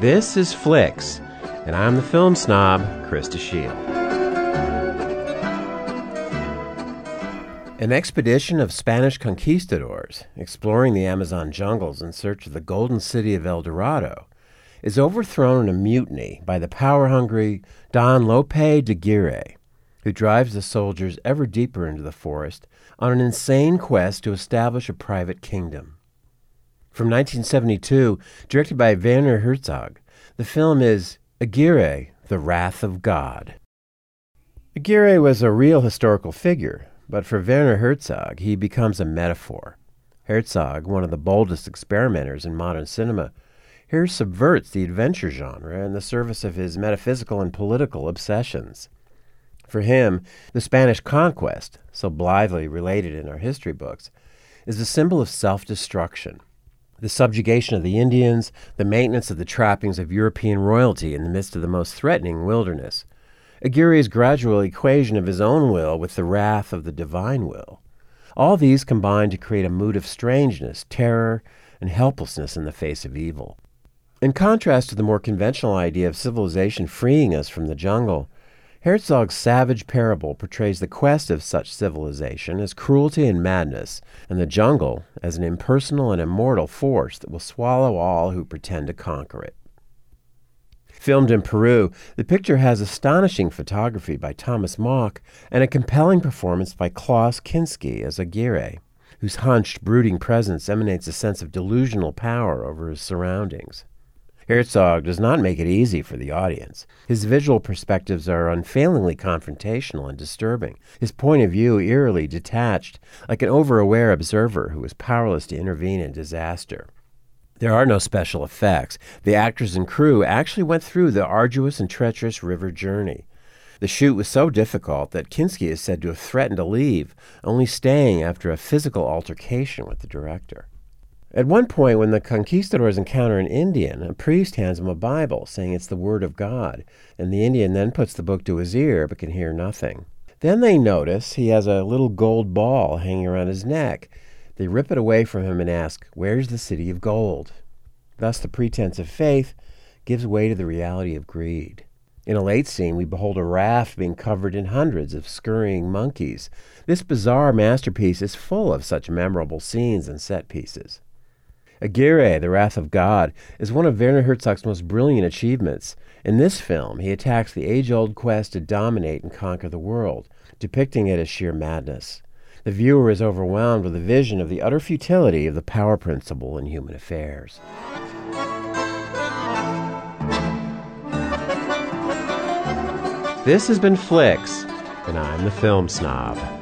This is Flicks, and I'm the film snob, Krista Shield. An expedition of Spanish conquistadors exploring the Amazon jungles in search of the golden city of El Dorado is overthrown in a mutiny by the power hungry Don Lope de Aguirre, who drives the soldiers ever deeper into the forest on an insane quest to establish a private kingdom. From 1972, directed by Werner Herzog, the film is Aguirre, The Wrath of God. Aguirre was a real historical figure, but for Werner Herzog, he becomes a metaphor. Herzog, one of the boldest experimenters in modern cinema, here subverts the adventure genre in the service of his metaphysical and political obsessions. For him, the Spanish conquest, so blithely related in our history books, is a symbol of self destruction. The subjugation of the Indians, the maintenance of the trappings of European royalty in the midst of the most threatening wilderness. Aguirre's gradual equation of his own will with the wrath of the divine will. All these combine to create a mood of strangeness, terror, and helplessness in the face of evil. In contrast to the more conventional idea of civilization freeing us from the jungle, Herzog's savage parable portrays the quest of such civilization as cruelty and madness, and the jungle as an impersonal and immortal force that will swallow all who pretend to conquer it. Filmed in Peru, the picture has astonishing photography by Thomas Mauch and a compelling performance by Klaus Kinski as Aguirre, whose hunched, brooding presence emanates a sense of delusional power over his surroundings. Herzog does not make it easy for the audience. His visual perspectives are unfailingly confrontational and disturbing, his point of view eerily detached, like an over aware observer who is powerless to intervene in disaster. There are no special effects. The actors and crew actually went through the arduous and treacherous river journey. The shoot was so difficult that Kinski is said to have threatened to leave, only staying after a physical altercation with the director. At one point, when the conquistadors encounter an Indian, a priest hands him a Bible, saying it's the Word of God, and the Indian then puts the book to his ear but can hear nothing. Then they notice he has a little gold ball hanging around his neck. They rip it away from him and ask, Where's the city of gold? Thus, the pretense of faith gives way to the reality of greed. In a late scene, we behold a raft being covered in hundreds of scurrying monkeys. This bizarre masterpiece is full of such memorable scenes and set pieces. Aguirre, The Wrath of God, is one of Werner Herzog's most brilliant achievements. In this film, he attacks the age old quest to dominate and conquer the world, depicting it as sheer madness. The viewer is overwhelmed with a vision of the utter futility of the power principle in human affairs. This has been Flicks, and I'm the film snob.